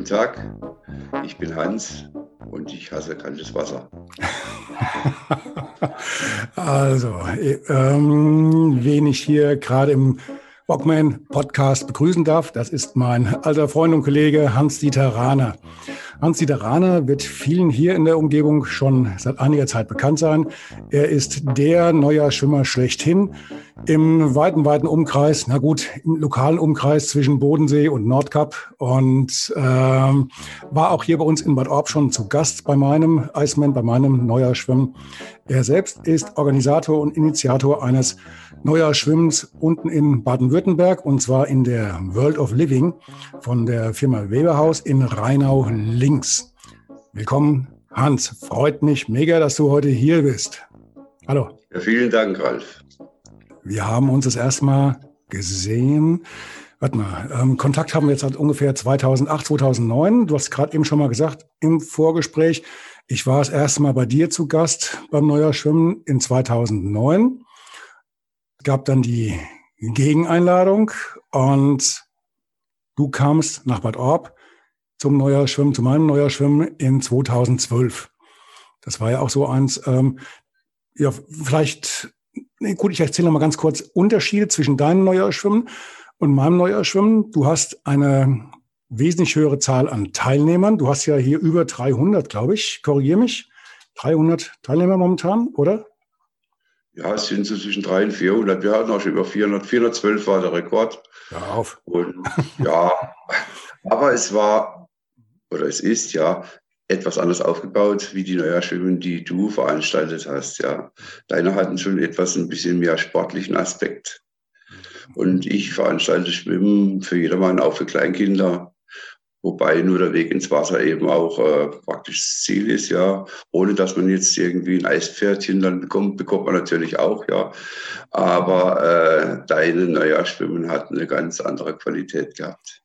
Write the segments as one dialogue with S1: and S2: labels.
S1: Guten Tag. Ich bin Hans und ich hasse kaltes Wasser.
S2: also, ähm, wen ich hier gerade im Walkman Podcast begrüßen darf, das ist mein alter Freund und Kollege Hans-Dieter Rahner. Hans-Dieter Rahner wird vielen hier in der Umgebung schon seit einiger Zeit bekannt sein. Er ist der neuer Schwimmer schlechthin im weiten, weiten Umkreis, na gut, im lokalen Umkreis zwischen Bodensee und Nordkap und ähm, war auch hier bei uns in Bad Orb schon zu Gast bei meinem Iceman, bei meinem Neuer Schwimmen. Er selbst ist Organisator und Initiator eines Neuer Schwimmens unten in Baden-Württemberg und zwar in der World of Living von der Firma Weberhaus in Rheinau links. Willkommen, Hans. Freut mich mega, dass du heute hier bist. Hallo.
S1: Ja, vielen Dank, Ralf.
S2: Wir haben uns das erstmal gesehen. Warte mal, ähm, Kontakt haben wir jetzt seit ungefähr 2008, 2009. Du hast gerade eben schon mal gesagt im Vorgespräch, ich war das erste Mal bei dir zu Gast beim Neuer Schwimmen in 2009. Es gab dann die Gegeneinladung und du kamst nach Bad Orb zum Neuer Schwimmen, zu meinem Neuer Schwimmen in 2012. Das war ja auch so eins, ähm, ja, vielleicht Nee, gut, ich erzähle noch mal ganz kurz Unterschiede zwischen deinem Neujahrschwimmen und meinem Neujahrschwimmen. Du hast eine wesentlich höhere Zahl an Teilnehmern. Du hast ja hier über 300, glaube ich. Korrigiere mich. 300 Teilnehmer momentan, oder?
S1: Ja, es sind so zwischen 300 und 400. Wir hatten auch schon über 400. 412 war der Rekord.
S2: Ja, auf.
S1: Und ja, aber es war, oder es ist ja etwas anders aufgebaut wie die Neujahrschwimmen, die du veranstaltet hast. Ja, deine hatten schon etwas ein bisschen mehr sportlichen Aspekt. Und ich veranstalte Schwimmen für jedermann, auch für Kleinkinder. Wobei nur der Weg ins Wasser eben auch äh, praktisch das Ziel ist, ja. Ohne dass man jetzt irgendwie ein Eispferdchen dann bekommt, bekommt man natürlich auch, ja. Aber äh, deine Neujahrschwimmen hat eine ganz andere Qualität gehabt.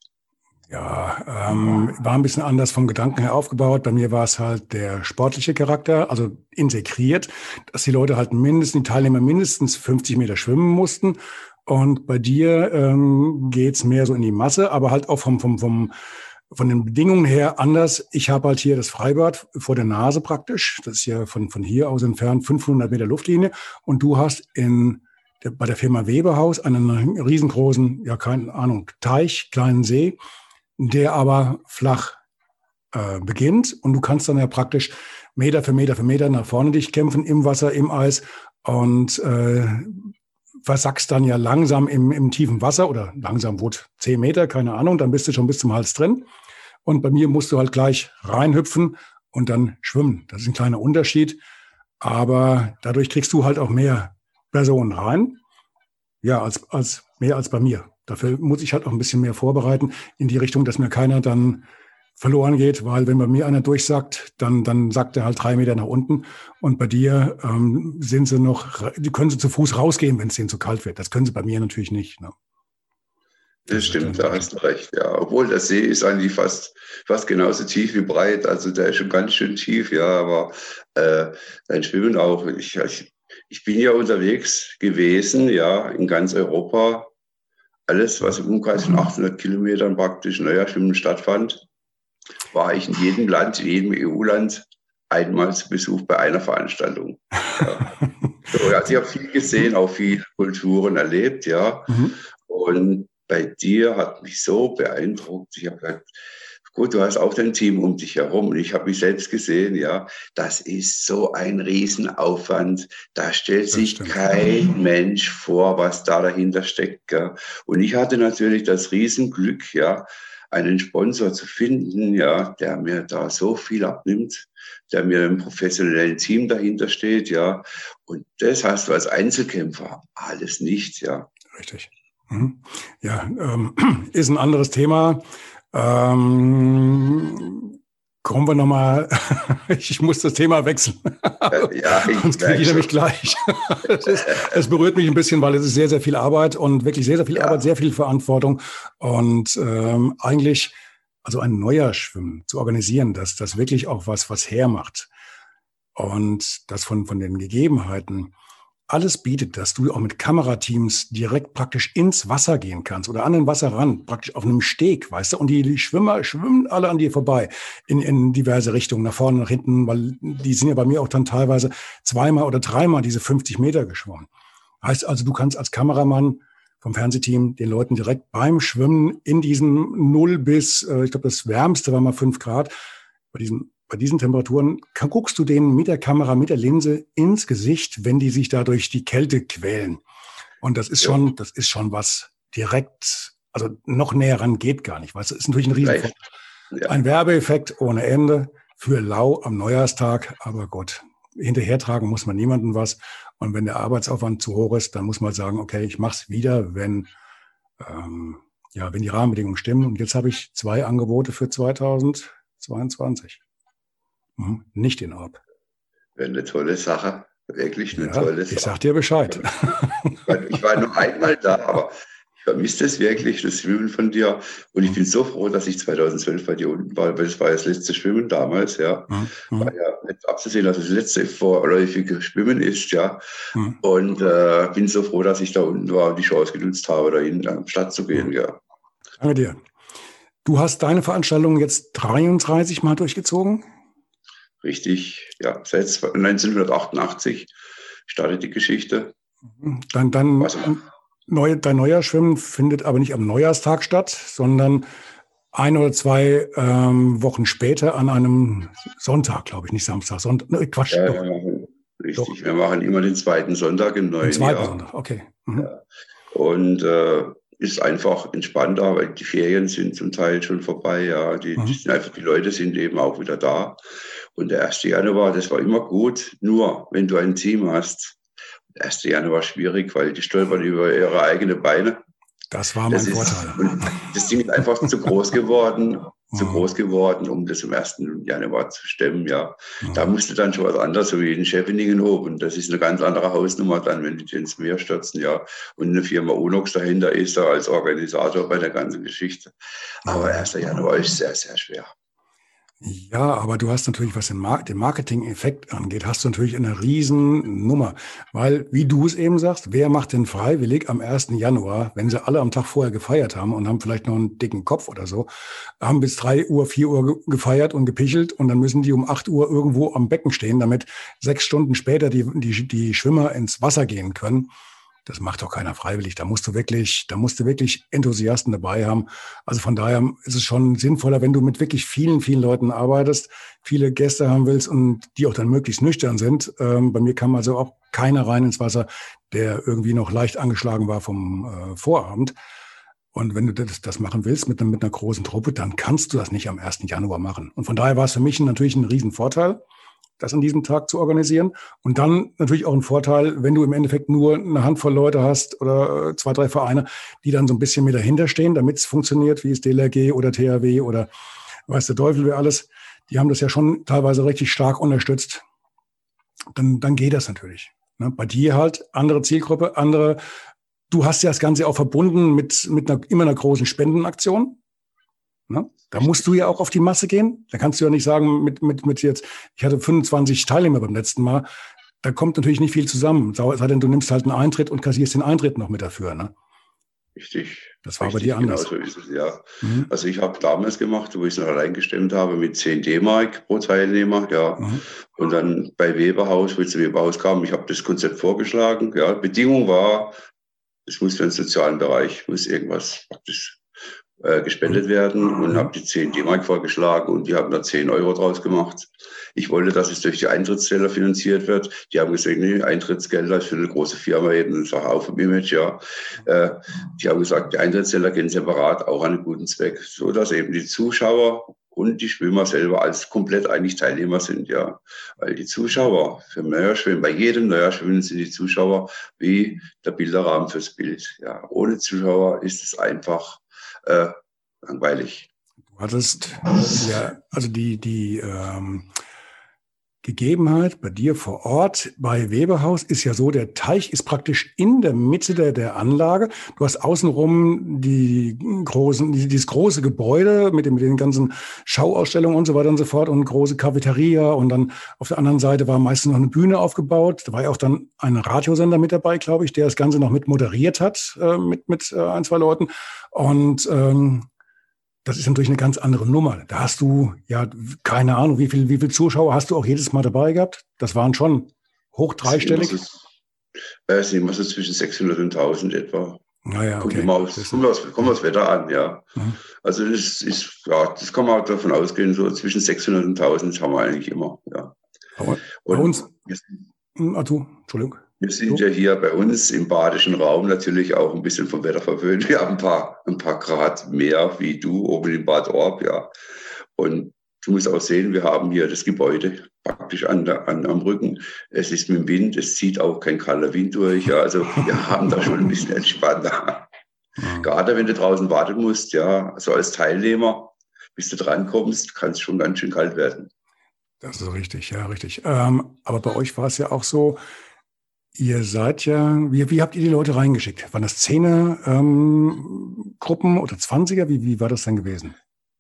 S2: Ja, ähm, war ein bisschen anders vom Gedanken her aufgebaut. Bei mir war es halt der sportliche Charakter, also integriert, dass die Leute halt mindestens, die Teilnehmer mindestens 50 Meter schwimmen mussten. Und bei dir ähm, geht's mehr so in die Masse, aber halt auch vom, vom, vom, von den Bedingungen her anders. Ich habe halt hier das Freibad vor der Nase praktisch. Das ist ja von, von hier aus entfernt 500 Meter Luftlinie. Und du hast in bei der Firma Weberhaus einen riesengroßen, ja, keine Ahnung, Teich, kleinen See der aber flach äh, beginnt und du kannst dann ja praktisch Meter für Meter für Meter nach vorne dich kämpfen im Wasser, im Eis und äh, versackst dann ja langsam im, im tiefen Wasser oder langsam wurde zehn Meter, keine Ahnung, dann bist du schon bis zum Hals drin. Und bei mir musst du halt gleich reinhüpfen und dann schwimmen. Das ist ein kleiner Unterschied, aber dadurch kriegst du halt auch mehr Personen rein. Ja, als, als mehr als bei mir. Dafür muss ich halt auch ein bisschen mehr vorbereiten in die Richtung, dass mir keiner dann verloren geht, weil wenn bei mir einer durchsagt, dann, dann sagt er halt drei Meter nach unten und bei dir ähm, sind sie noch, die können sie zu Fuß rausgehen, wenn es denen zu kalt wird. Das können sie bei mir natürlich nicht. Ne?
S1: Das stimmt, da hast du recht, ja. Obwohl der See ist eigentlich fast, fast genauso tief wie breit. Also der ist schon ganz schön tief, ja, aber äh, dein Schwimmen auch. Ich, ich, ich bin ja unterwegs gewesen, ja, in ganz Europa alles, was im Umkreis von 800 Kilometern praktisch Neujahrschwimmen stattfand, war ich in jedem Land, in jedem EU-Land einmal zu Besuch bei einer Veranstaltung. Ja. So, also ich habe viel gesehen, auch viele Kulturen erlebt, ja. Mhm. Und bei dir hat mich so beeindruckt. Ich habe gesagt, Gut, du hast auch dein Team um dich herum und ich habe mich selbst gesehen, ja, das ist so ein Riesenaufwand. Da stellt sich kein Mensch vor, was da dahinter steckt. Gell? Und ich hatte natürlich das Riesenglück, ja, einen Sponsor zu finden, ja, der mir da so viel abnimmt, der mir im professionellen Team dahinter steht, ja. Und das hast du als Einzelkämpfer alles nicht, ja.
S2: Richtig. Mhm. Ja, ähm, ist ein anderes Thema. Ähm, kommen wir nochmal, ich muss das Thema wechseln. ja, ich Sonst kriege ich nämlich gleich. es, berührt mich ein bisschen, weil es ist sehr, sehr viel Arbeit und wirklich sehr, sehr viel ja. Arbeit, sehr viel Verantwortung. Und ähm, eigentlich, also ein neuer Schwimmen zu organisieren, dass das wirklich auch was, was hermacht. Und das von, von den Gegebenheiten alles bietet, dass du auch mit Kamerateams direkt praktisch ins Wasser gehen kannst oder an den Wasserrand, praktisch auf einem Steg, weißt du, und die, Schwimmer schwimmen alle an dir vorbei in, in diverse Richtungen, nach vorne, nach hinten, weil die sind ja bei mir auch dann teilweise zweimal oder dreimal diese 50 Meter geschwommen. Heißt also, du kannst als Kameramann vom Fernsehteam den Leuten direkt beim Schwimmen in diesem Null bis, äh, ich glaube, das wärmste war mal fünf Grad, bei diesem bei diesen Temperaturen kann, guckst du denen mit der Kamera, mit der Linse ins Gesicht, wenn die sich da durch die Kälte quälen. Und das ist ja. schon, das ist schon was direkt, also noch näher ran geht gar nicht. Weißt du, ist natürlich ein Riesen. Ja. Ein Werbeeffekt ohne Ende für Lau am Neujahrstag. Aber Gott, hinterhertragen muss man niemandem was. Und wenn der Arbeitsaufwand zu hoch ist, dann muss man sagen, okay, ich mache es wieder, wenn, ähm, ja, wenn die Rahmenbedingungen stimmen. Und jetzt habe ich zwei Angebote für 2022. Mhm. Nicht in Orb.
S1: Wäre eine tolle Sache. Wirklich eine ja, tolle
S2: Sache. Ich sag dir Bescheid.
S1: Ich war nur einmal da, aber ich vermisse das wirklich, das Schwimmen von dir. Und ich bin so froh, dass ich 2012 bei dir unten war, weil das war das letzte Schwimmen damals, ja. Mhm. War ja nicht abzusehen, dass das letzte vorläufige Schwimmen ist, ja. Mhm. Und äh, bin so froh, dass ich da unten war und die Chance genutzt habe, da in die Stadt zu gehen, mhm. ja.
S2: Danke dir. Du hast deine Veranstaltung jetzt 33 Mal durchgezogen?
S1: Richtig, ja, seit 1988 startet die Geschichte.
S2: Dann, dann also, neu, dein Neujahrschwimmen findet aber nicht am Neujahrstag statt, sondern ein oder zwei ähm, Wochen später an einem Sonntag, glaube ich, nicht Samstag, Sonntag, ne, Quatsch. Ja,
S1: doch. Ja, richtig, doch. wir machen immer den zweiten Sonntag im neuen den zweiten Jahr. Sonntag,
S2: okay. Mhm.
S1: Ja. Und äh, ist einfach entspannter, weil die Ferien sind zum Teil schon vorbei. Ja, die, mhm. die, sind einfach, die Leute sind eben auch wieder da. Und der 1. Januar, das war immer gut. Nur wenn du ein Team hast, der 1. Januar schwierig, weil die stolpern über ihre eigenen Beine.
S2: Das war mein das Vorteil.
S1: Ist, das Ding ist einfach zu groß geworden, zu mhm. groß geworden, um das am 1. Januar zu stemmen. Ja, mhm. da musste dann schon was anderes, so wie in Schäffeningen. Und das ist eine ganz andere Hausnummer dann, wenn die ins Meer stürzen. Ja, und eine Firma Unox dahinter ist da als Organisator bei der ganzen Geschichte. Aber 1. Januar ist sehr, sehr schwer.
S2: Ja, aber du hast natürlich, was den, Mar den Marketing-Effekt angeht, hast du natürlich eine riesen Nummer. Weil, wie du es eben sagst, wer macht denn freiwillig am 1. Januar, wenn sie alle am Tag vorher gefeiert haben und haben vielleicht noch einen dicken Kopf oder so, haben bis 3 Uhr, 4 Uhr gefeiert und gepichelt und dann müssen die um 8 Uhr irgendwo am Becken stehen, damit sechs Stunden später die, die, die Schwimmer ins Wasser gehen können. Das macht doch keiner freiwillig. Da musst du wirklich, da musst du wirklich Enthusiasten dabei haben. Also von daher ist es schon sinnvoller, wenn du mit wirklich vielen, vielen Leuten arbeitest, viele Gäste haben willst und die auch dann möglichst nüchtern sind. Ähm, bei mir kam also auch keiner rein ins Wasser, der irgendwie noch leicht angeschlagen war vom äh, Vorabend. Und wenn du das, das machen willst mit, mit einer großen Truppe, dann kannst du das nicht am 1. Januar machen. Und von daher war es für mich natürlich ein Riesenvorteil das an diesem Tag zu organisieren. Und dann natürlich auch ein Vorteil, wenn du im Endeffekt nur eine Handvoll Leute hast oder äh, zwei, drei Vereine, die dann so ein bisschen mit dahinter stehen, damit es funktioniert, wie es DLRG oder THW oder weiß der Teufel wer alles. Die haben das ja schon teilweise richtig stark unterstützt. Dann, dann geht das natürlich. Ne? Bei dir halt andere Zielgruppe, andere. Du hast ja das Ganze auch verbunden mit, mit einer, immer einer großen Spendenaktion. Ne? Da musst du ja auch auf die Masse gehen. Da kannst du ja nicht sagen, mit, mit, mit jetzt, ich hatte 25 Teilnehmer beim letzten Mal. Da kommt natürlich nicht viel zusammen. Sei denn, du nimmst halt einen Eintritt und kassierst den Eintritt noch mit dafür. Ne?
S1: Richtig.
S2: Das war
S1: Richtig,
S2: bei dir anders.
S1: Genau so ist es, ja. Mhm. Also ich habe damals gemacht, wo ich es noch allein gestemmt habe, mit 10 D-Mark pro Teilnehmer, ja. Mhm. Und dann bei Weberhaus, wo es zu Weberhaus kam, ich habe das Konzept vorgeschlagen. Ja, Bedingung war, es muss für den sozialen Bereich, muss irgendwas praktisch äh, gespendet werden und habe die 10 D-Mark vorgeschlagen und die haben da 10 Euro draus gemacht. Ich wollte, dass es durch die Eintrittsgelder finanziert wird. Die haben gesagt, nee, Eintrittsgelder ist für eine große Firma eben eine Sache auf dem Image, ja. Äh, die haben gesagt, die Eintrittsgelder gehen separat auch an einen guten Zweck, so dass eben die Zuschauer und die Schwimmer selber als komplett eigentlich Teilnehmer sind, ja. Weil die Zuschauer für Neuerschwimmen, bei jedem Neuerschwimmen sind die Zuschauer wie der Bilderrahmen fürs Bild. Ja. Ohne Zuschauer ist es einfach äh, langweilig.
S2: Du hattest ja, also die, die ähm, Gegebenheit bei dir vor Ort bei Weberhaus ist ja so, der Teich ist praktisch in der Mitte der, der Anlage. Du hast außenrum die großen, dieses große Gebäude mit, dem, mit den ganzen Schauausstellungen und so weiter und so fort und große Cafeteria und dann auf der anderen Seite war meistens noch eine Bühne aufgebaut. Da war ja auch dann ein Radiosender mit dabei, glaube ich, der das Ganze noch mit moderiert hat, äh, mit, mit äh, ein, zwei Leuten. Und ähm, das ist natürlich eine ganz andere Nummer. Da hast du ja keine Ahnung, wie viel, wie viel Zuschauer hast du auch jedes Mal dabei gehabt? Das waren schon hoch dreistellig.
S1: Es sind immer so zwischen 600 und 1000 etwa.
S2: Naja, okay.
S1: Kommt, aufs, kommt, aufs, kommt aufs Wetter an, ja. Mhm. Also das ist, ja, das kann man davon ausgehen, so zwischen 600 und 1000 haben wir eigentlich immer, ja.
S2: Aber bei uns, hm, ah, du, Entschuldigung.
S1: Wir sind ja hier bei uns im badischen Raum natürlich auch ein bisschen vom Wetter verwöhnt. Wir haben ein paar, ein paar Grad mehr wie du oben im Bad Orb, ja. Und du musst auch sehen, wir haben hier das Gebäude praktisch an, an am Rücken. Es ist mit dem Wind, es zieht auch kein kalter Wind durch. Ja. Also wir haben da schon ein bisschen entspannter. Mhm. Gerade wenn du draußen warten musst, ja, so als Teilnehmer, bis du drankommst, kann es schon ganz schön kalt werden.
S2: Das ist richtig, ja, richtig. Ähm, aber bei euch war es ja auch so, Ihr seid ja, wie, wie habt ihr die Leute reingeschickt? Waren das Zehner ähm, oder Zwanziger? Wie, wie war das dann gewesen?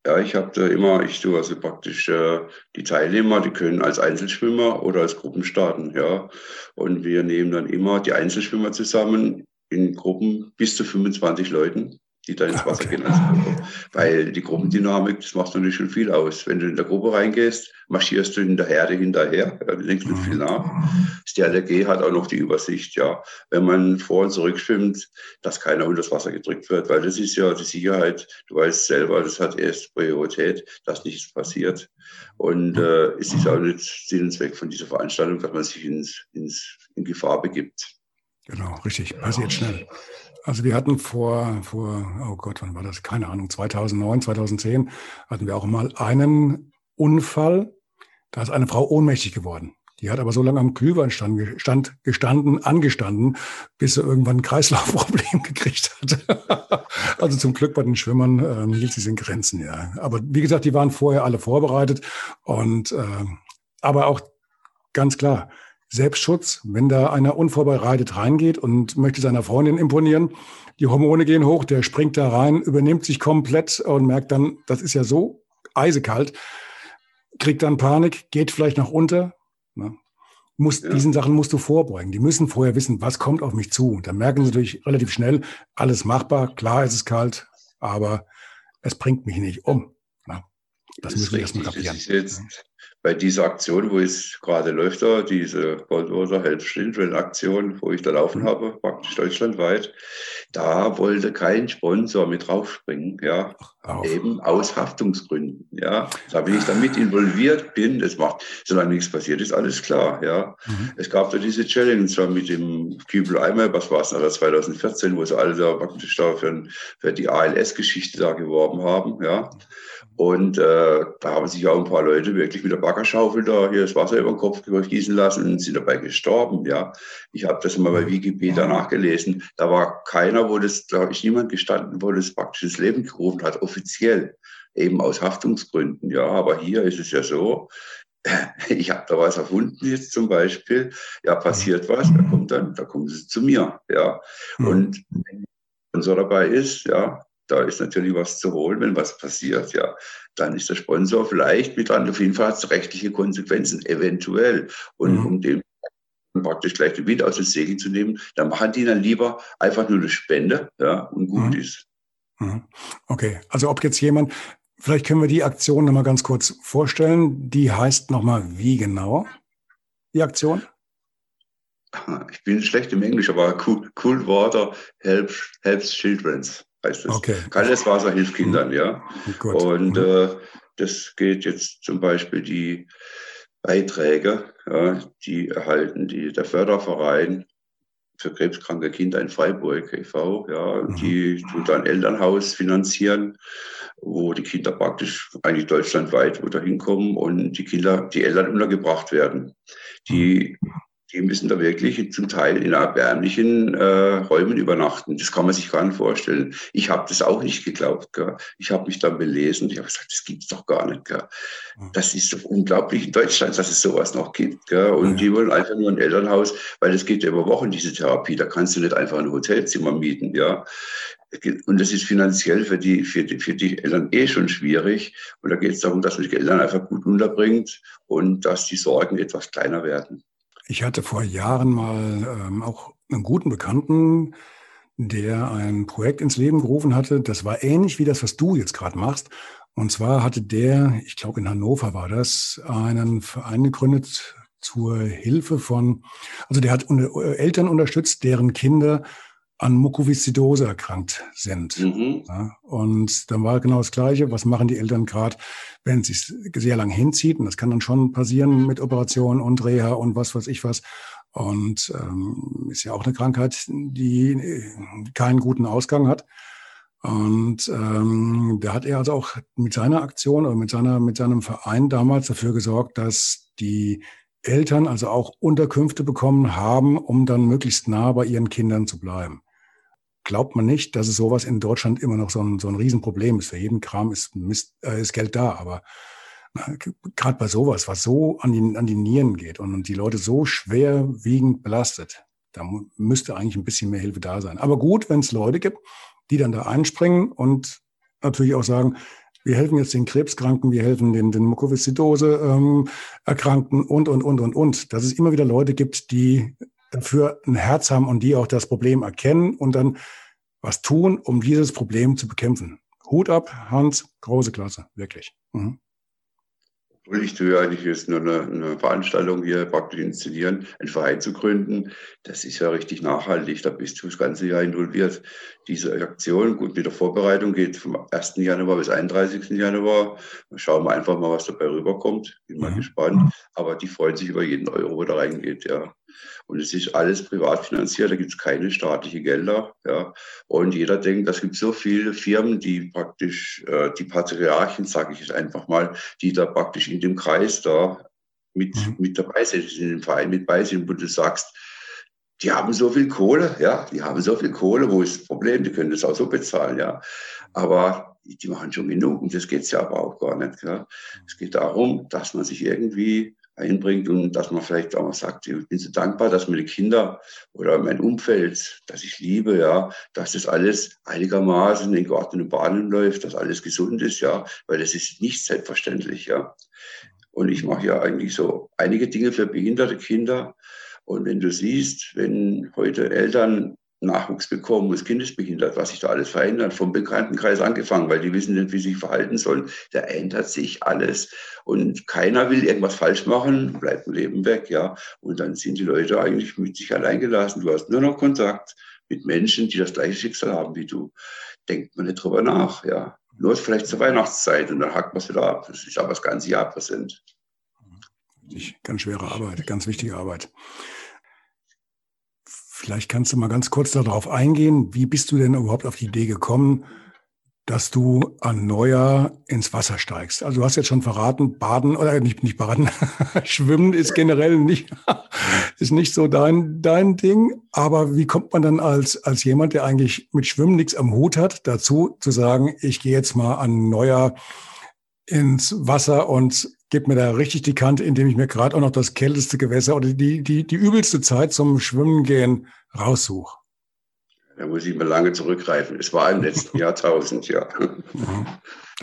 S1: Ja, ich habe da immer, ich tue also praktisch äh, die Teilnehmer, die können als Einzelschwimmer oder als Gruppen starten, ja. Und wir nehmen dann immer die Einzelschwimmer zusammen in Gruppen bis zu 25 Leuten die da ins ah, Wasser okay. gehen. Also, weil die Gruppendynamik, das macht natürlich schon viel aus. Wenn du in der Gruppe reingehst, marschierst du in der Herde hinterher, ja, denkst nicht viel nach. Das DLRG hat auch noch die Übersicht, ja. Wenn man vor und zurück schwimmt, dass keiner unter das Wasser gedrückt wird, weil das ist ja die Sicherheit, du weißt selber, das hat erst Priorität, dass nichts passiert. Und äh, es ist auch nicht Sinn und Zweck von dieser Veranstaltung, dass man sich ins, ins, in Gefahr begibt.
S2: Genau, richtig, passiert schnell. Also wir hatten vor, vor, oh Gott, wann war das? Keine Ahnung, 2009, 2010 hatten wir auch mal einen Unfall. Da ist eine Frau ohnmächtig geworden. Die hat aber so lange am Glühweinstand stand, gestanden, angestanden, bis sie irgendwann ein Kreislaufproblem gekriegt hat. also zum Glück bei den Schwimmern ähm, hielt sie in Grenzen, ja. Aber wie gesagt, die waren vorher alle vorbereitet und äh, aber auch ganz klar, Selbstschutz, wenn da einer unvorbereitet reingeht und möchte seiner Freundin imponieren, die Hormone gehen hoch, der springt da rein, übernimmt sich komplett und merkt dann, das ist ja so eisekalt, kriegt dann Panik, geht vielleicht nach unter. Ne? Muss, ja. Diesen Sachen musst du vorbeugen. Die müssen vorher wissen, was kommt auf mich zu. Dann merken sie natürlich relativ schnell, alles machbar, klar ist es kalt, aber es bringt mich nicht um. Ne?
S1: Das, das müssen wir erstmal kapieren. Das ist jetzt bei dieser Aktion, wo es gerade läuft, da, diese Goldwater Help Children Aktion, wo ich da laufen mhm. habe, praktisch deutschlandweit, da wollte kein Sponsor mit draufspringen, ja, Ach, eben aus Haftungsgründen, ja. Da wenn ich damit involviert bin, das macht, solange nichts passiert ist, alles klar, ja. Mhm. Es gab da diese Challenge zwar mit dem Kübel Eimer, was war es nachher 2014, wo sie alle da praktisch da für, für die ALS-Geschichte da geworben haben, ja. Und äh, da haben sich auch ein paar Leute wirklich mit der Baggerschaufel da hier das Wasser über den Kopf gießen lassen und sind dabei gestorben. Ja, ich habe das mal bei Wikipedia nachgelesen. Da war keiner, wo das, da ist niemand gestanden, wo das praktisch ins Leben gerufen hat, offiziell, eben aus Haftungsgründen. Ja, aber hier ist es ja so, ich habe da was erfunden jetzt zum Beispiel, ja, passiert was, da kommt dann, da kommen sie zu mir, ja. Mhm. Und wenn Sponsor dabei ist, ja, da ist natürlich was zu holen, wenn was passiert, ja. Dann ist der Sponsor vielleicht mit dran, auf jeden Fall hat es rechtliche Konsequenzen, eventuell. Und mhm. um dem praktisch gleich den Wind aus dem Segel zu nehmen, dann machen die dann lieber einfach nur eine Spende, ja, und gut mhm. ist.
S2: Mhm. Okay, also ob jetzt jemand, vielleicht können wir die Aktion nochmal ganz kurz vorstellen. Die heißt nochmal wie genau, die Aktion?
S1: Ich bin schlecht im Englisch, aber Cool, cool Water helps, helps Children's heißt es.
S2: Okay.
S1: Kaltes Wasser hilft Kindern, ja. Gut. Und mhm. äh, das geht jetzt zum Beispiel die Beiträge, ja, die erhalten die, der Förderverein für krebskranke Kinder in Freiburg e.V. Ja, mhm. die tut ein Elternhaus finanzieren, wo die Kinder praktisch eigentlich deutschlandweit wo da hinkommen und die Kinder, die Eltern untergebracht werden. Die mhm die müssen da wirklich zum Teil in erbärmlichen äh, Räumen übernachten. Das kann man sich gar nicht vorstellen. Ich habe das auch nicht geglaubt. Gell. Ich habe mich dann belesen. Ich habe gesagt, das gibt's doch gar nicht. Gell. Das ist doch unglaublich in Deutschland, dass es sowas noch gibt. Gell. Und ja. die wollen einfach nur ein Elternhaus, weil es geht ja über Wochen, diese Therapie. Da kannst du nicht einfach ein Hotelzimmer mieten. Ja. Und das ist finanziell für die, für die, für die Eltern eh schon schwierig. Und da geht es darum, dass man die Eltern einfach gut unterbringt und dass die Sorgen etwas kleiner werden.
S2: Ich hatte vor Jahren mal ähm, auch einen guten Bekannten, der ein Projekt ins Leben gerufen hatte. Das war ähnlich wie das, was du jetzt gerade machst. Und zwar hatte der, ich glaube in Hannover war das, einen Verein gegründet zur Hilfe von, also der hat Eltern unterstützt, deren Kinder an Mukoviszidose erkrankt sind. Mhm. Ja, und dann war genau das Gleiche. Was machen die Eltern gerade, wenn es sich sehr lang hinzieht? Und das kann dann schon passieren mit Operationen und Reha und was weiß ich was. Und ähm, ist ja auch eine Krankheit, die äh, keinen guten Ausgang hat. Und ähm, da hat er also auch mit seiner Aktion oder mit seiner mit seinem Verein damals dafür gesorgt, dass die Eltern also auch Unterkünfte bekommen haben, um dann möglichst nah bei ihren Kindern zu bleiben glaubt man nicht, dass es sowas in Deutschland immer noch so ein, so ein Riesenproblem ist. Für jeden Kram ist, Mist, äh, ist Geld da, aber gerade bei sowas, was so an die, an die Nieren geht und, und die Leute so schwerwiegend belastet, da müsste eigentlich ein bisschen mehr Hilfe da sein. Aber gut, wenn es Leute gibt, die dann da einspringen und natürlich auch sagen, wir helfen jetzt den Krebskranken, wir helfen den, den Mukoviszidose ähm, und, und, und, und, und. Dass es immer wieder Leute gibt, die dafür ein Herz haben und die auch das Problem erkennen und dann was tun, um dieses Problem zu bekämpfen. Hut ab, Hans, große Klasse, wirklich. Mhm.
S1: Ich tue eigentlich jetzt nur eine, eine, Veranstaltung hier praktisch inszenieren, einen Verein zu gründen. Das ist ja richtig nachhaltig. Da bist du das ganze Jahr involviert. Diese Aktion, gut, mit der Vorbereitung geht vom 1. Januar bis 31. Januar. Schauen wir einfach mal, was dabei rüberkommt. Bin mal mhm. gespannt. Aber die freuen sich über jeden Euro, der reingeht, ja. Und es ist alles privat finanziert, da gibt es keine staatlichen Gelder. Ja. Und jeder denkt, es gibt so viele Firmen, die praktisch, äh, die Patriarchen, sage ich es einfach mal, die da praktisch in dem Kreis da mit, mhm. mit dabei sind, in dem Verein mit bei sind, wo du sagst, die haben so viel Kohle, ja, die haben so viel Kohle, wo ist das Problem? Die können das auch so bezahlen, ja. Aber die machen schon genug und das geht es ja aber auch gar nicht. Ja. Es geht darum, dass man sich irgendwie einbringt und dass man vielleicht auch mal sagt, ich bin so dankbar, dass meine Kinder oder mein Umfeld, das ich liebe, ja, dass das alles einigermaßen in geordneten Bahnen läuft, dass alles gesund ist, ja, weil das ist nicht selbstverständlich, ja. Und ich mache ja eigentlich so einige Dinge für behinderte Kinder. Und wenn du siehst, wenn heute Eltern Nachwuchs bekommen, das Kind ist behindert, was sich da alles verändert, vom Bekanntenkreis angefangen, weil die wissen nicht, wie sie sich verhalten sollen. Da ändert sich alles. Und keiner will irgendwas falsch machen, bleibt im Leben weg, ja. Und dann sind die Leute eigentlich mit sich allein gelassen. Du hast nur noch Kontakt mit Menschen, die das gleiche Schicksal haben wie du. Denkt man nicht drüber nach, ja. Nur vielleicht zur Weihnachtszeit und dann hackt man es wieder ab. Das ist aber das ganze Jahr präsent.
S2: Ganz schwere Arbeit, ganz wichtige Arbeit. Vielleicht kannst du mal ganz kurz darauf eingehen. Wie bist du denn überhaupt auf die Idee gekommen, dass du an Neujahr ins Wasser steigst? Also du hast jetzt schon verraten, Baden oder nicht, nicht Baden, Schwimmen ist generell nicht, ist nicht so dein, dein Ding. Aber wie kommt man dann als, als jemand, der eigentlich mit Schwimmen nichts am Hut hat, dazu zu sagen, ich gehe jetzt mal an Neujahr ins Wasser und gebe mir da richtig die Kante, indem ich mir gerade auch noch das kälteste Gewässer oder die, die, die übelste Zeit zum Schwimmen gehen raussuche.
S1: Da muss ich mal lange zurückgreifen. Es war im letzten Jahrtausend, ja. Mhm.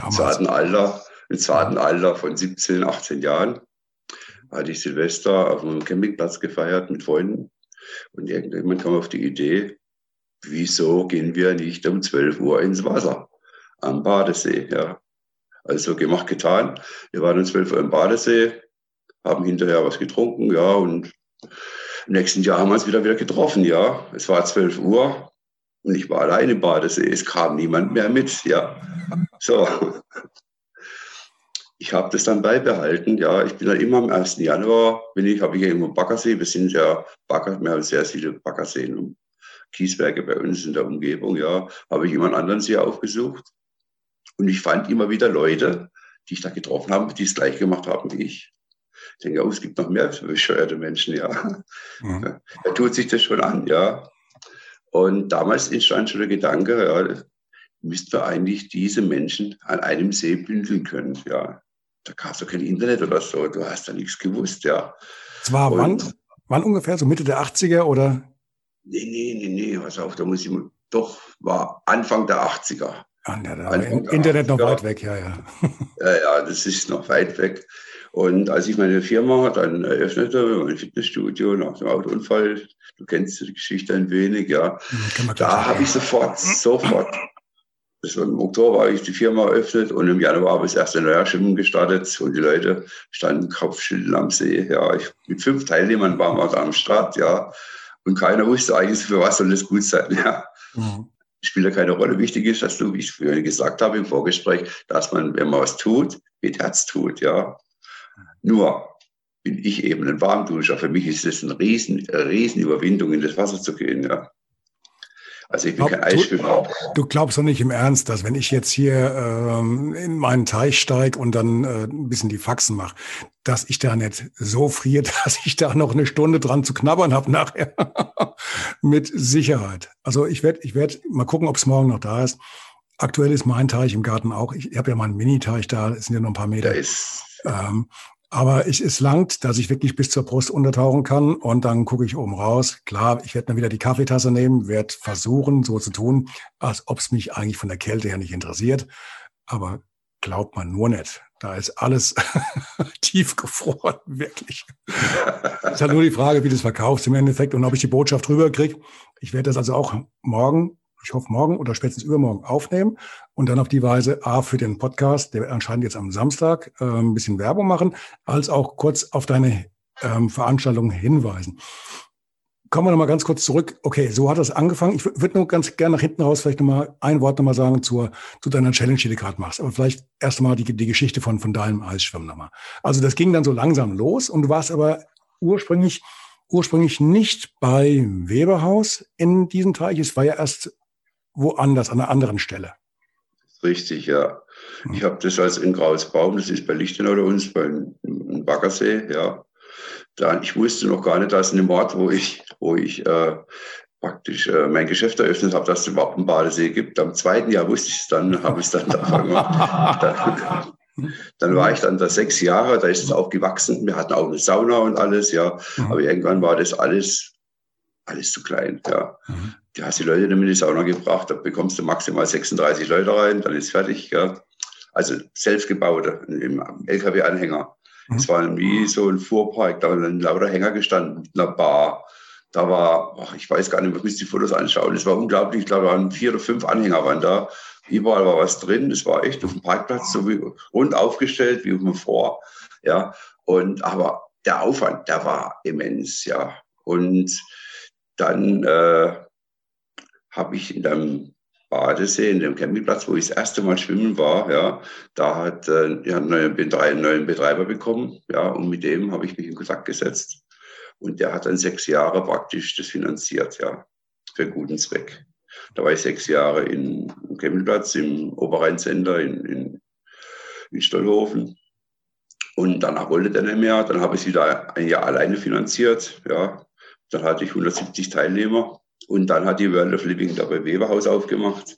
S1: Im zarten Alter, im zarten Alter von 17, 18 Jahren hatte ich Silvester auf einem Campingplatz gefeiert mit Freunden. Und irgendjemand kam auf die Idee, wieso gehen wir nicht um 12 Uhr ins Wasser am Badesee? Ja. Also gemacht, getan. Wir waren um 12 Uhr im Badesee, haben hinterher was getrunken, ja, und im nächsten Jahr haben wir uns wieder wieder getroffen, ja. Es war 12 Uhr und ich war allein im Badesee. Es kam niemand mehr mit, ja. So. ich habe das dann beibehalten. Ja, ich bin dann immer am 1. Januar, bin ich, habe ich ja immer Baggersee. Wir sind ja Bagger, wir haben sehr viele Baggerseen und Kieswerke bei uns in der Umgebung. Ja, habe ich immer einen anderen See aufgesucht. Und ich fand immer wieder Leute, die ich da getroffen habe, die es gleich gemacht haben wie ich. Ich denke, oh, es gibt noch mehr bescheuerte Menschen, ja. Mhm. Da tut sich das schon an, ja. Und damals entstand schon der Gedanke, ja, müssten wir eigentlich diese Menschen an einem See bündeln können, ja da gab es doch kein Internet oder so, du hast da nichts gewusst, ja.
S2: Es war wann, wann ungefähr, so Mitte der 80er oder?
S1: Nee, nee, nee, nee, pass auf, da muss ich, doch, war Anfang der 80er.
S2: Da Anfang der Internet 80er. noch weit weg, ja, ja.
S1: Ja, ja, das ist noch weit weg. Und als ich meine Firma dann eröffnete, mein Fitnessstudio nach dem Autounfall, du kennst die Geschichte ein wenig, ja, da habe ich sofort, sofort das war im Oktober habe ich die Firma eröffnet und im Januar habe ich das erste Neujahrschwimmen gestartet und die Leute standen Kopfschütteln am See. Ja, ich, mit fünf Teilnehmern waren wir da am Start, ja. Und keiner wusste eigentlich, für was soll das gut sein, ja. Mhm. Spielt ja keine Rolle. Wichtig ist, dass du, wie ich vorhin gesagt habe im Vorgespräch, dass man, wenn man was tut, mit Herz tut, ja. Nur bin ich eben ein Warmduscher. Für mich ist es eine riesen, riesen Überwindung, in das Wasser zu gehen, ja. Also ich bin Glaub, kein Eisschwimmer.
S2: Du, du, glaubst doch nicht im Ernst, dass wenn ich jetzt hier ähm, in meinen Teich steige und dann äh, ein bisschen die Faxen mache, dass ich da nicht so friere, dass ich da noch eine Stunde dran zu knabbern habe nachher. Mit Sicherheit. Also ich werde ich werd mal gucken, ob es morgen noch da ist. Aktuell ist mein Teich im Garten auch. Ich, ich habe ja mal einen Mini-Teich da, es sind ja noch ein paar Meter. Da ist ähm, aber ich, es langt, dass ich wirklich bis zur Brust untertauchen kann und dann gucke ich oben raus. Klar, ich werde dann wieder die Kaffeetasse nehmen, werde versuchen, so zu tun, als ob es mich eigentlich von der Kälte her nicht interessiert. Aber glaubt man nur nicht. Da ist alles tiefgefroren, wirklich. Es ist halt nur die Frage, wie das verkauft im Endeffekt und ob ich die Botschaft rüberkriege. Ich werde das also auch morgen ich hoffe, morgen oder spätestens übermorgen aufnehmen und dann auf die Weise A für den Podcast, der anscheinend jetzt am Samstag äh, ein bisschen Werbung machen, als auch kurz auf deine ähm, Veranstaltung hinweisen. Kommen wir nochmal ganz kurz zurück. Okay, so hat das angefangen. Ich würde nur ganz gerne nach hinten raus vielleicht nochmal ein Wort nochmal sagen zur, zu deiner Challenge, die du gerade machst. Aber vielleicht erst einmal die, die Geschichte von, von deinem Eisschwimmen nochmal. Also das ging dann so langsam los und du warst aber ursprünglich ursprünglich nicht bei Weberhaus in diesem Teich. Es war ja erst woanders, an einer anderen Stelle.
S1: Richtig, ja. Hm. Ich habe das als in Grausbaum, das ist bei Lichtenau oder uns, beim Baggersee, ja. Da, ich wusste noch gar nicht, dass in dem Ort, wo ich, wo ich äh, praktisch äh, mein Geschäft eröffnet habe, dass es überhaupt einen Badesee gibt. Am zweiten Jahr wusste ich es dann, habe ich es dann da gemacht. dann, dann war ich dann da sechs Jahre, da ist es auch gewachsen. Wir hatten auch eine Sauna und alles, ja. Mhm. Aber irgendwann war das alles, alles zu klein, ja. Mhm du hast die Leute dann in die Sauna gebracht, da bekommst du maximal 36 Leute rein, dann ist fertig. Ja. Also selbstgebaute im LKW-Anhänger. Mhm. Es war wie so ein Fuhrpark, da waren lauter Hänger gestanden mit einer Bar. Da war, ach, ich weiß gar nicht, man müsste die Fotos anschauen. Es war unglaublich, ich glaube, da waren vier oder fünf Anhänger waren da. Überall war was drin. Es war echt auf dem Parkplatz so wie rund aufgestellt wie auf dem Vor. Ja. Und aber der Aufwand, der war immens, ja. Und dann äh, habe ich in dem Badesee, in dem Campingplatz, wo ich das erste Mal schwimmen war, ja, da hat äh, ich einen neuen, einen neuen Betreiber bekommen, ja, und mit dem habe ich mich in Kontakt gesetzt. Und der hat dann sechs Jahre praktisch das finanziert, ja, für guten Zweck. Da war ich sechs Jahre im Campingplatz im Oberrheincenter in, in, in Stollhofen. Und danach wollte der nicht mehr. Dann habe ich es wieder ein Jahr alleine finanziert. Ja. Dann hatte ich 170 Teilnehmer und dann hat die World of Living da bei Weberhaus aufgemacht.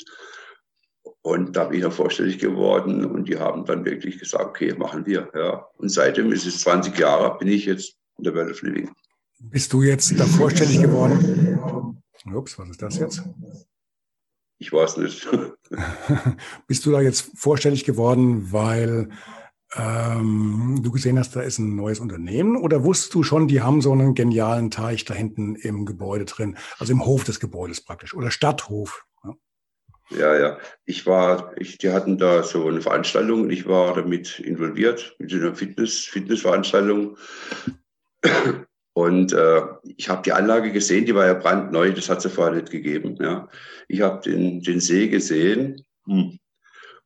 S1: Und da bin ich noch vorstellig geworden und die haben dann wirklich gesagt, okay, machen wir. Ja. Und seitdem ist es 20 Jahre, bin ich jetzt in der World of Living.
S2: Bist du jetzt da vorstellig geworden? Ups, was ist das jetzt?
S1: Ich weiß nicht.
S2: Bist du da jetzt vorstellig geworden, weil ähm, du gesehen hast, da ist ein neues Unternehmen oder wusstest du schon, die haben so einen genialen Teich da hinten im Gebäude drin, also im Hof des Gebäudes praktisch oder Stadthof?
S1: Ja, ja. ja. Ich war, ich, die hatten da so eine Veranstaltung und ich war damit involviert, mit einer Fitness, Fitnessveranstaltung. Und äh, ich habe die Anlage gesehen, die war ja brandneu, das hat es ja vorher nicht gegeben. Ja. Ich habe den, den See gesehen hm.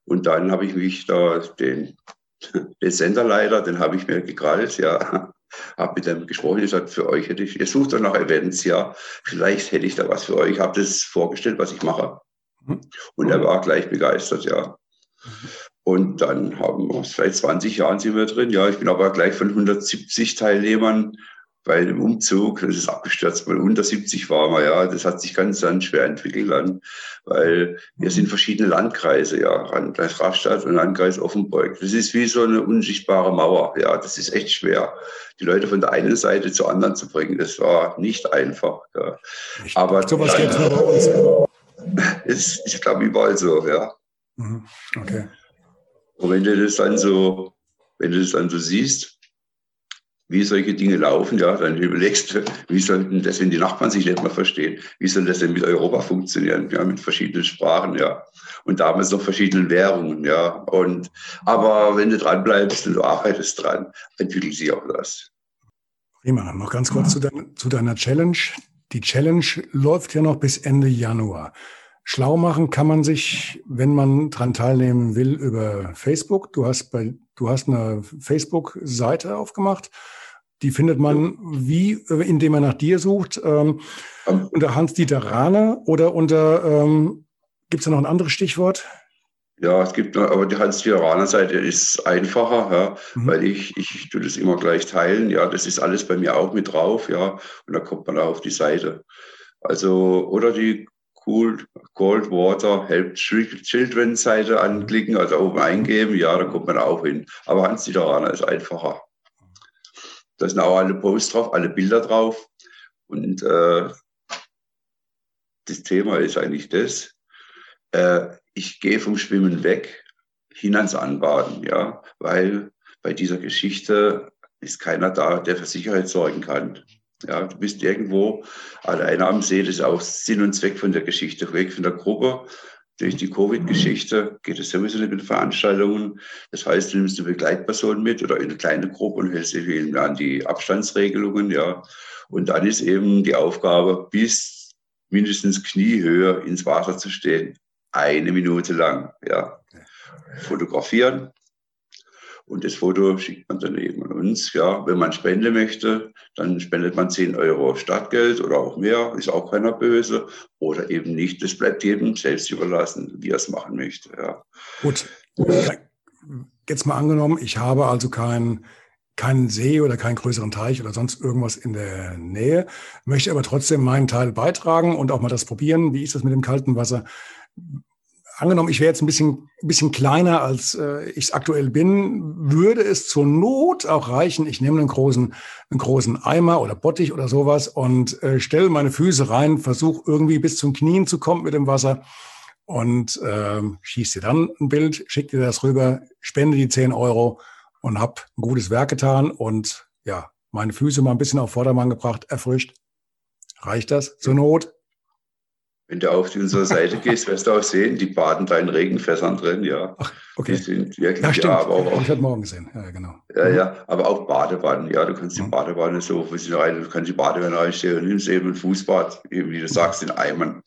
S1: und dann habe ich mich da den den Senderleiter, den habe ich mir gekrallt, ja. Habe mit dem gesprochen, gesagt, für euch hätte ich, ihr sucht doch nach Events, ja. Vielleicht hätte ich da was für euch. Habe das vorgestellt, was ich mache. Mhm. Und er war gleich begeistert, ja. Mhm. Und dann haben wir, seit 20 Jahren sind wir drin. Ja, ich bin aber gleich von 170 Teilnehmern bei dem Umzug, das ist abgestürzt, weil unter 70 waren wir, ja. Das hat sich ganz, ganz schwer entwickelt dann, weil wir sind verschiedene Landkreise, ja. Landkreis Rastatt und Landkreis Offenburg. Das ist wie so eine unsichtbare Mauer, ja. Das ist echt schwer, die Leute von der einen Seite zur anderen zu bringen. Das war nicht einfach, ja. Aber so was gibt es bei uns. Ist, ich glaube, überall so, ja. Mhm. Okay. Und wenn du das dann so, wenn du das dann so siehst, wie solche Dinge laufen, ja, dann überlegst du, wie soll denn das, wenn die Nachbarn sich nicht mehr verstehen, wie soll das denn mit Europa funktionieren, ja, mit verschiedenen Sprachen, ja, und damals noch verschiedenen Währungen, ja, und, aber wenn du dran bleibst und du arbeitest dran, entwickelt sich auch das.
S2: Prima, noch ganz kurz zu, dein, zu deiner Challenge. Die Challenge läuft ja noch bis Ende Januar. Schlau machen kann man sich, wenn man dran teilnehmen will, über Facebook. Du hast bei, du hast eine Facebook-Seite aufgemacht. Die findet man wie, indem man nach dir sucht, ähm, unter Hans-Dieter Rahne oder unter, ähm, gibt es da noch ein anderes Stichwort?
S1: Ja, es gibt noch, aber die Hans-Dieter Rahne-Seite ist einfacher, ja, mhm. weil ich, ich tue das immer gleich teilen. Ja, das ist alles bei mir auch mit drauf, ja, und da kommt man auch auf die Seite. Also, oder die Cool, Cold Water Help Children Seite anklicken, also oben eingeben, ja, da kommt man auch hin. Aber Hans Titeraner ist einfacher. Da sind auch alle Posts drauf, alle Bilder drauf. Und äh, das Thema ist eigentlich das. Äh, ich gehe vom Schwimmen weg hin ans Anbaden, ja, weil bei dieser Geschichte ist keiner da, der für Sicherheit sorgen kann. Ja, du bist irgendwo alleine am See, das ist auch Sinn und Zweck von der Geschichte, weg von der Gruppe. Durch die Covid-Geschichte geht es sowieso nicht mit Veranstaltungen. Das heißt, du nimmst eine Begleitperson mit oder eine kleine Gruppe und hältst dich eben an die Abstandsregelungen, ja. Und dann ist eben die Aufgabe, bis mindestens Kniehöhe ins Wasser zu stehen. Eine Minute lang, ja. Fotografieren, und das Foto schickt man dann eben an uns. Ja, wenn man Spende möchte, dann spendet man 10 Euro Startgeld oder auch mehr, ist auch keiner böse. Oder eben nicht. Das bleibt jedem selbst überlassen, wie er es machen möchte. Ja.
S2: Gut. Jetzt mal angenommen, ich habe also keinen keinen See oder keinen größeren Teich oder sonst irgendwas in der Nähe, möchte aber trotzdem meinen Teil beitragen und auch mal das probieren. Wie ist das mit dem kalten Wasser? Angenommen, ich wäre jetzt ein bisschen, ein bisschen kleiner, als äh, ich es aktuell bin, würde es zur Not auch reichen, ich nehme einen großen, einen großen Eimer oder Bottich oder sowas und äh, stelle meine Füße rein, versuche irgendwie bis zum Knien zu kommen mit dem Wasser und äh, schieße dir dann ein Bild, schicke dir das rüber, spende die 10 Euro und hab ein gutes Werk getan und ja, meine Füße mal ein bisschen auf Vordermann gebracht, erfrischt. Reicht das zur Not?
S1: Wenn du auf unsere Seite gehst, wirst du auch sehen, die baden da in Regenfässern drin, ja. Ach,
S2: okay. Die sind wirklich, ja, stimmt. Ja, aber auch, ich heute Morgen gesehen, ja, genau.
S1: Ja, ja, aber auch Badewannen, ja, du kannst die mhm. Badewanne so, wo sie rein, du kannst die Badewanne reinstellen, und nimmst eben ein Fußbad, eben wie du sagst, in Eimern.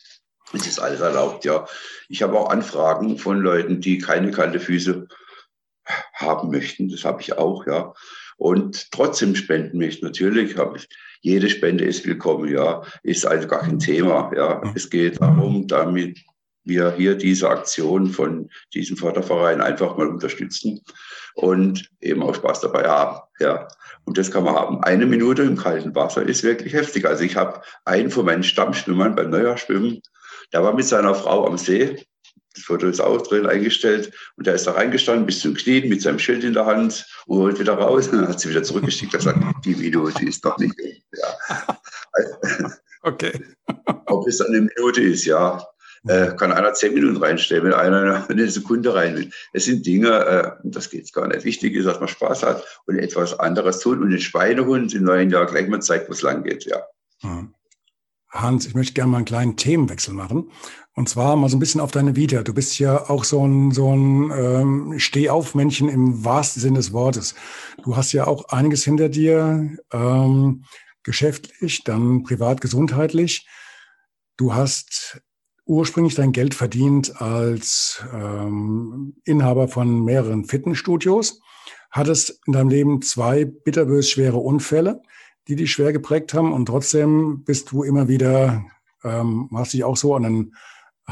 S1: Das ist alles erlaubt, ja. Ich habe auch Anfragen von Leuten, die keine kalte Füße haben möchten, das habe ich auch, ja. Und trotzdem spenden möchten, natürlich habe ich jede Spende ist willkommen, ja, ist also gar kein Thema, ja. Es geht darum, damit wir hier diese Aktion von diesem Förderverein einfach mal unterstützen und eben auch Spaß dabei haben, ja. Und das kann man haben. Eine Minute im kalten Wasser ist wirklich heftig. Also ich habe einen von meinen Stammschwimmern beim Neujahrschwimmen, der war mit seiner Frau am See das Foto ist auch drin eingestellt und der ist da reingestanden bis zum Knien mit seinem Schild in der Hand und holt wieder raus und dann hat sie wieder zurückgeschickt. Er sagt, die Minute ist doch nicht. Ja. Okay. Ob es eine Minute ist, ja. Äh, kann einer zehn Minuten reinstellen, wenn einer eine Sekunde rein will. Es sind Dinge, äh, das geht gar nicht. Wichtig ist, dass man Spaß hat und etwas anderes tut und den Schweinehund im neuen Jahr gleich mal zeigt, wo es lang geht, ja.
S2: Hm. Hans, ich möchte gerne mal einen kleinen Themenwechsel machen. Und zwar mal so ein bisschen auf deine Vita. Du bist ja auch so ein, so ein ähm, Stehaufmännchen im wahrsten Sinne des Wortes. Du hast ja auch einiges hinter dir, ähm, geschäftlich, dann privat, gesundheitlich. Du hast ursprünglich dein Geld verdient als ähm, Inhaber von mehreren Fitnessstudios, hattest in deinem Leben zwei bitterbös schwere Unfälle, die dich schwer geprägt haben und trotzdem bist du immer wieder, ähm, hast dich auch so an den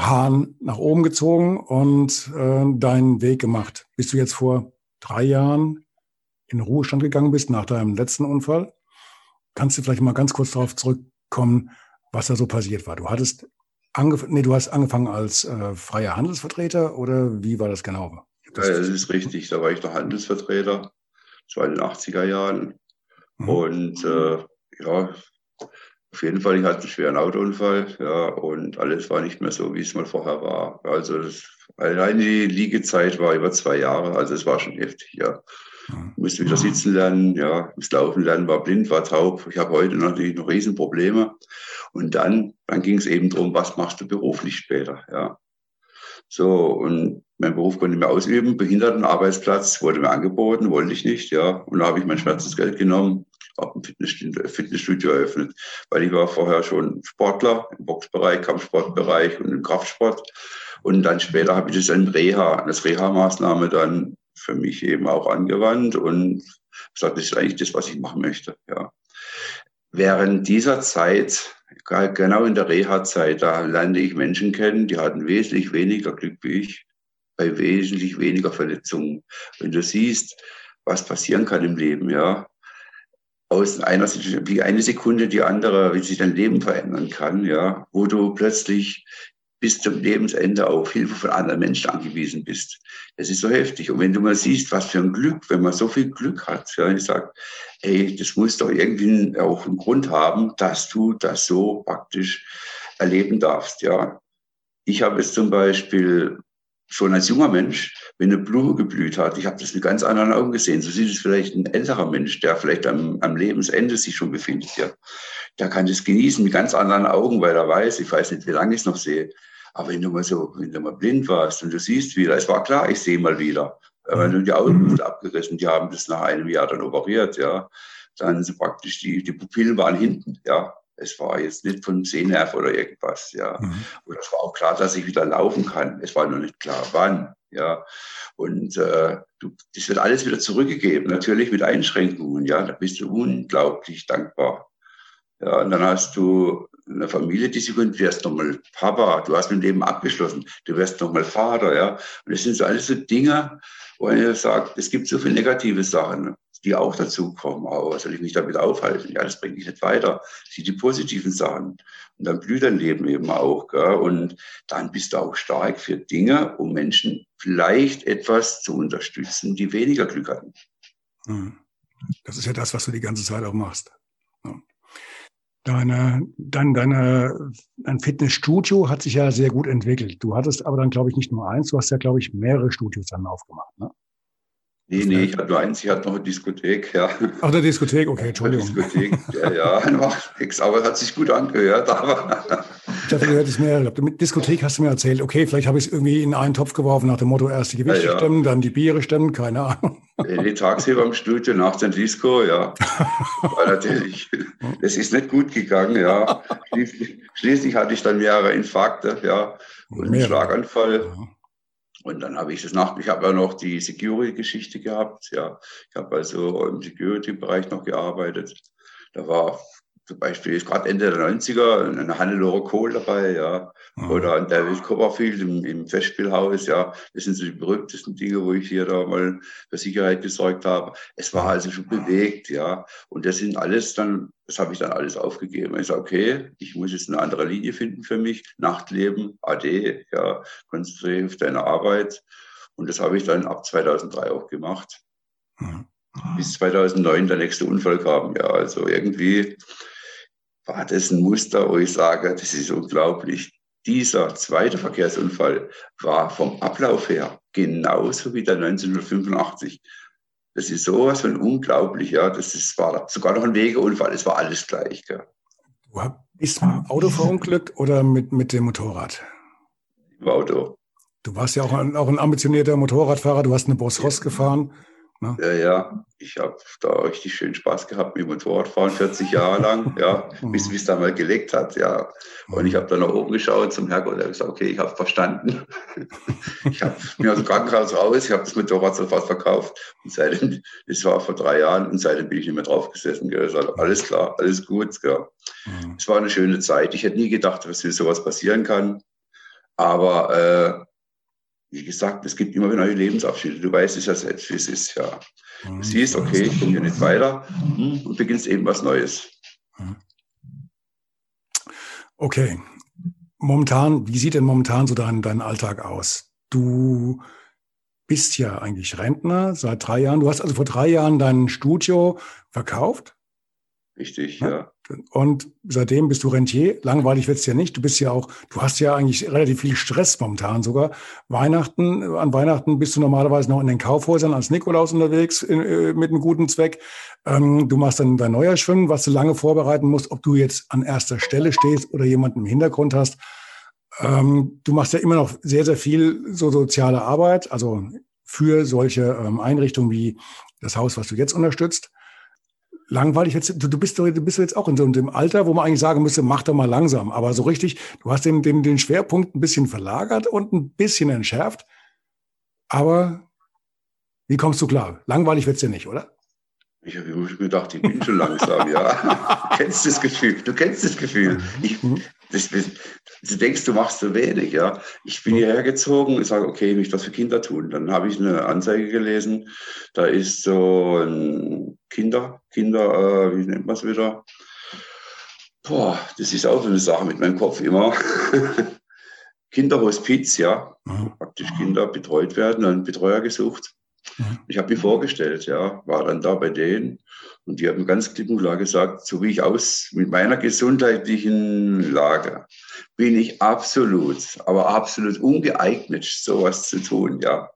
S2: Hahn nach oben gezogen und äh, deinen Weg gemacht. Bist du jetzt vor drei Jahren in Ruhestand gegangen bist nach deinem letzten Unfall? Kannst du vielleicht mal ganz kurz darauf zurückkommen, was da so passiert war? Du hattest angef nee, du hast angefangen als äh, freier Handelsvertreter oder wie war das genau?
S1: Das, ja, das ist richtig. Da war ich noch Handelsvertreter. Das war in den 80er Jahren. Mhm. Und äh, ja, auf jeden Fall, ich hatte einen schweren Autounfall, ja, und alles war nicht mehr so, wie es mal vorher war. Also das, allein die Liegezeit war über zwei Jahre, also es war schon heftig, ja. Mhm. Musste wieder sitzen lernen, ja, musste laufen lernen, war blind, war taub. Ich habe heute natürlich noch Riesenprobleme. Und dann, dann ging es eben darum, was machst du beruflich später, ja. So, und mein Beruf konnte ich mir ausüben, Behindertenarbeitsplatz wurde mir angeboten, wollte ich nicht, ja. Und da habe ich mein Schmerzensgeld genommen, habe ein Fitnessstudio, Fitnessstudio eröffnet, weil ich war vorher schon Sportler im Boxbereich, Kampfsportbereich und im Kraftsport. Und dann später habe ich das in Reha, das Reha-Maßnahme dann für mich eben auch angewandt und gesagt, das ist eigentlich das, was ich machen möchte, ja. Während dieser Zeit genau in der Reha-Zeit, da lernte ich Menschen kennen, die hatten wesentlich weniger Glück wie ich, bei wesentlich weniger Verletzungen. Wenn du siehst, was passieren kann im Leben, ja, aus einer wie eine Sekunde die andere, wie sich dein Leben verändern kann, ja, wo du plötzlich bis zum Lebensende auf Hilfe von anderen Menschen angewiesen bist. Das ist so heftig. Und wenn du mal siehst, was für ein Glück, wenn man so viel Glück hat, ja, ich sage, ey, das muss doch irgendwie auch einen Grund haben, dass du das so praktisch erleben darfst, ja. Ich habe es zum Beispiel schon als junger Mensch, wenn eine Blume geblüht hat, ich habe das mit ganz anderen Augen gesehen. So sieht es vielleicht ein älterer Mensch, der vielleicht am, am Lebensende sich schon befindet, ja. Der kann das genießen mit ganz anderen Augen, weil er weiß, ich weiß nicht, wie lange ich es noch sehe. Aber wenn du mal so, wenn du mal blind warst und du siehst wieder, es war klar, ich sehe mal wieder. Wenn du die Augen sind abgerissen, die haben das nach einem Jahr dann operiert, ja. Dann sind praktisch die, die Pupillen waren hinten, ja. Es war jetzt nicht von Sehnerv oder irgendwas, ja. Mhm. Und es war auch klar, dass ich wieder laufen kann. Es war nur nicht klar, wann, ja. Und äh, du, das wird alles wieder zurückgegeben, natürlich mit Einschränkungen, ja. Da bist du unglaublich dankbar. Ja, und dann hast du eine Familie, die sich und du wirst nochmal Papa, du hast mit dem Leben abgeschlossen, du wirst nochmal Vater, ja. Und das sind so alles so Dinge, wo er sagt, es gibt so viele negative Sachen, die auch dazu kommen. Aber soll ich mich damit aufhalten? Ja, das bringt mich nicht weiter. Sieh die positiven Sachen. Und dann blüht dein Leben eben auch. Gell? Und dann bist du auch stark für Dinge, um Menschen vielleicht etwas zu unterstützen, die weniger Glück hatten.
S2: Hm. Das ist ja das, was du die ganze Zeit auch machst. Deine, dein, deine, dein Fitnessstudio hat sich ja sehr gut entwickelt. Du hattest aber dann, glaube ich, nicht nur eins, du hast ja, glaube ich, mehrere Studios dann aufgemacht. Ne?
S1: Nee, nee, ich hatte nur eins, ich hatte noch eine Diskothek, ja.
S2: Ach, eine Diskothek, okay, Entschuldigung.
S1: Eine Diskothek, ja, ja, macht nichts, aber hat sich gut angehört. Aber
S2: ich dachte, du hättest mehr gehabt. Mit Diskothek hast du mir erzählt, okay, vielleicht habe ich es irgendwie in einen Topf geworfen, nach dem Motto, erst die Gewichte ja, ja. stemmen, dann die Biere stemmen, keine Ahnung.
S1: Die tagsüber im Studio, nach dem Disco, ja. War natürlich, das ist nicht gut gegangen, ja. Schließlich, schließlich hatte ich dann mehrere Infarkte, ja, und einen Schlaganfall. Ja. Und dann habe ich das nach, ich habe ja noch die Security-Geschichte gehabt, ja. Ich habe also im Security-Bereich noch gearbeitet. Da war zum Beispiel ist gerade Ende der 90er eine Hannelore Kohl dabei, ja. Mhm. Oder ein David Copperfield im, im Festspielhaus, ja. Das sind so die berühmtesten Dinge, wo ich hier da mal für Sicherheit gesorgt habe. Es war also schon bewegt, ja. Und das sind alles dann, das habe ich dann alles aufgegeben. Ich sage, okay, ich muss jetzt eine andere Linie finden für mich. Nachtleben, AD, ja. Konzentriere auf deine Arbeit. Und das habe ich dann ab 2003 auch gemacht. Mhm. Bis 2009 der nächste Unfall kam. Ja, also irgendwie war das ein Muster, wo ich sage, das ist unglaublich. Dieser zweite Verkehrsunfall war vom Ablauf her genauso wie der 1985. Das ist sowas von unglaublich, ja. Das ist, war sogar noch ein Wegeunfall, es war alles gleich. Gell.
S2: Du bist mit dem Auto verunglückt oder mit, mit dem Motorrad?
S1: Im Auto.
S2: Du warst ja auch ein, auch ein ambitionierter Motorradfahrer, du hast eine Boss Ross gefahren.
S1: Ne? Ja, ja. Ich habe da richtig schön Spaß gehabt mit Motorradfahren, 40 Jahre lang, ja, bis es da mal gelegt hat, ja. Und ich habe dann nach oben geschaut zum Herrgott und habe gesagt, okay, ich habe verstanden. ich habe mir aus dem Krankenhaus raus, ich habe das Motorrad sofort verkauft und seitdem, das war vor drei Jahren und seitdem bin ich nicht mehr drauf gesessen. Gell. Also alles klar, alles gut. Gell. Mhm. Es war eine schöne Zeit. Ich hätte nie gedacht, dass mir sowas passieren kann. Aber äh, wie gesagt, es gibt immer wieder neue Lebensabschnitte. Du weißt es ja selbst, wie es ist. Ja. Du mhm. siehst, okay, ich komme hier nicht weiter mhm. und beginnst eben was Neues. Mhm.
S2: Okay. Momentan, wie sieht denn momentan so dein, dein Alltag aus? Du bist ja eigentlich Rentner seit drei Jahren. Du hast also vor drei Jahren dein Studio verkauft.
S1: Richtig, ja. ja.
S2: Und seitdem bist du Rentier. Langweilig wird's ja nicht. Du bist ja auch, du hast ja eigentlich relativ viel Stress momentan sogar. Weihnachten, an Weihnachten bist du normalerweise noch in den Kaufhäusern als Nikolaus unterwegs in, äh, mit einem guten Zweck. Ähm, du machst dann dein neuer Schwimmen, was du lange vorbereiten musst, ob du jetzt an erster Stelle stehst oder jemanden im Hintergrund hast. Ähm, du machst ja immer noch sehr, sehr viel so soziale Arbeit, also für solche ähm, Einrichtungen wie das Haus, was du jetzt unterstützt langweilig. Jetzt, du, du, bist, du bist jetzt auch in so einem Alter, wo man eigentlich sagen müsste, mach doch mal langsam. Aber so richtig, du hast den, den, den Schwerpunkt ein bisschen verlagert und ein bisschen entschärft. Aber wie kommst du klar? Langweilig wird's dir nicht, oder?
S1: Ich habe immer gedacht, ich bin schon langsam, ja. du kennst das Gefühl, du kennst das Gefühl. Ich, mhm. das, du denkst, du machst so wenig, ja. Ich bin hierher gezogen und sage, okay, ich möchte was für Kinder tun. Dann habe ich eine Anzeige gelesen, da ist so ein Kinder, Kinder, äh, wie nennt man es wieder? Boah, das ist auch so eine Sache mit meinem Kopf immer. Kinderhospiz, ja. Mhm. Praktisch Kinder betreut werden, einen Betreuer gesucht. Mhm. Ich habe mich vorgestellt, ja, war dann da bei denen und die haben ganz klipp und klar gesagt, so wie ich aus mit meiner gesundheitlichen Lage bin ich absolut, aber absolut ungeeignet, sowas zu tun, ja.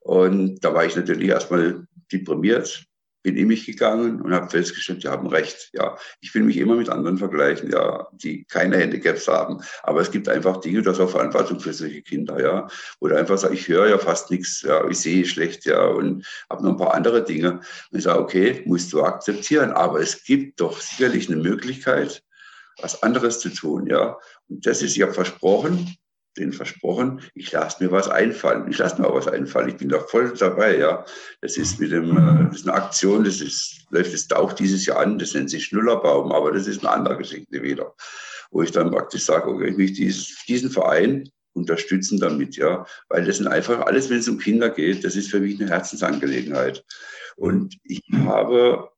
S1: Und da war ich natürlich erstmal deprimiert, bin in mich gegangen und habe festgestellt, die haben recht. Ja, ich will mich immer mit anderen vergleichen, ja, die keine Handicaps haben. Aber es gibt einfach Dinge, das auch Verantwortung für solche Kinder, ja. Oder einfach sage, ich höre ja fast nichts, ja, ich sehe schlecht, ja, und habe noch ein paar andere Dinge. Und ich sage, okay, musst du akzeptieren. Aber es gibt doch sicherlich eine Möglichkeit, was anderes zu tun, ja. Und das ist ja versprochen, denen versprochen, ich lasse mir was einfallen. Ich lasse mir auch was einfallen. Ich bin da voll dabei, ja. Das ist mit dem, äh, das ist eine Aktion, das ist, läuft das auch dieses Jahr an, das nennt sich Schnullerbaum, aber das ist eine andere Geschichte wieder. Wo ich dann praktisch sage, okay, ich möchte diesen Verein unterstützen damit, ja. Weil das sind einfach alles, wenn es um Kinder geht, das ist für mich eine Herzensangelegenheit. Und ich habe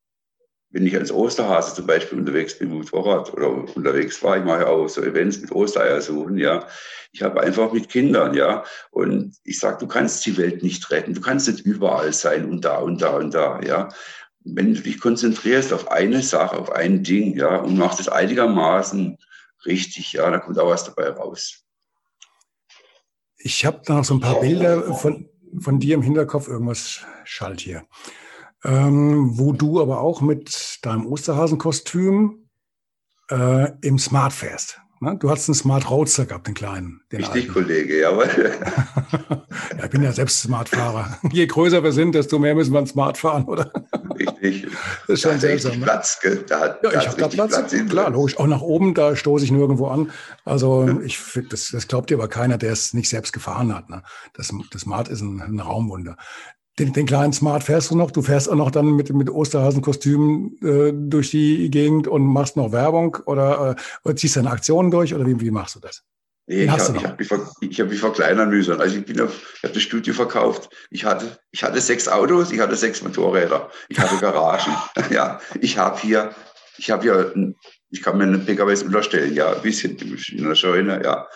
S1: wenn ich als Osterhase zum Beispiel unterwegs bin mit Motorrad oder unterwegs war, ich mache ja auch so Events mit Ostereier suchen, ja. Ich habe einfach mit Kindern, ja. Und ich sage, du kannst die Welt nicht retten. Du kannst nicht überall sein und da und da und da, ja. Wenn du dich konzentrierst auf eine Sache, auf ein Ding, ja, und machst es einigermaßen richtig, ja, dann kommt auch was dabei raus.
S2: Ich habe da noch so ein paar Bilder von, von dir im Hinterkopf. Irgendwas schallt hier ähm, wo du aber auch mit deinem Osterhasenkostüm äh, im Smart fährst. Ne? Du hast einen Smart Roadster gehabt, den kleinen. Den
S1: Richtig, alten. Kollege, jawohl.
S2: ja, ich bin ja selbst Smartfahrer. Je größer wir sind, desto mehr müssen wir Smart fahren, oder?
S1: Richtig.
S2: Das ist schon da seltsam.
S1: Ne? Platz, gell?
S2: Da hat, ja, ich habe da Platz. Platz Klar, logisch. Auch nach oben, da stoße ich nirgendwo an. Also ich finde, das, das glaubt dir aber keiner, der es nicht selbst gefahren hat. Ne? Das, das Smart ist ein, ein Raumwunder den, den kleinen Smart fährst du noch. Du fährst auch noch dann mit, mit Osterhasenkostüm äh, durch die Gegend und machst noch Werbung oder, äh, oder ziehst deine Aktionen durch oder wie, wie machst du das?
S1: Nee, ich habe hab mich, ich hab mich verkleinern müssen. Also ich bin auf, ich habe das Studio verkauft. Ich hatte, ich hatte sechs Autos, ich hatte sechs Motorräder, ich hatte Garagen. ja, ich habe hier, ich habe hier, ich kann mir einen PKWs unterstellen, ja, ein bisschen in der Scheune, ja.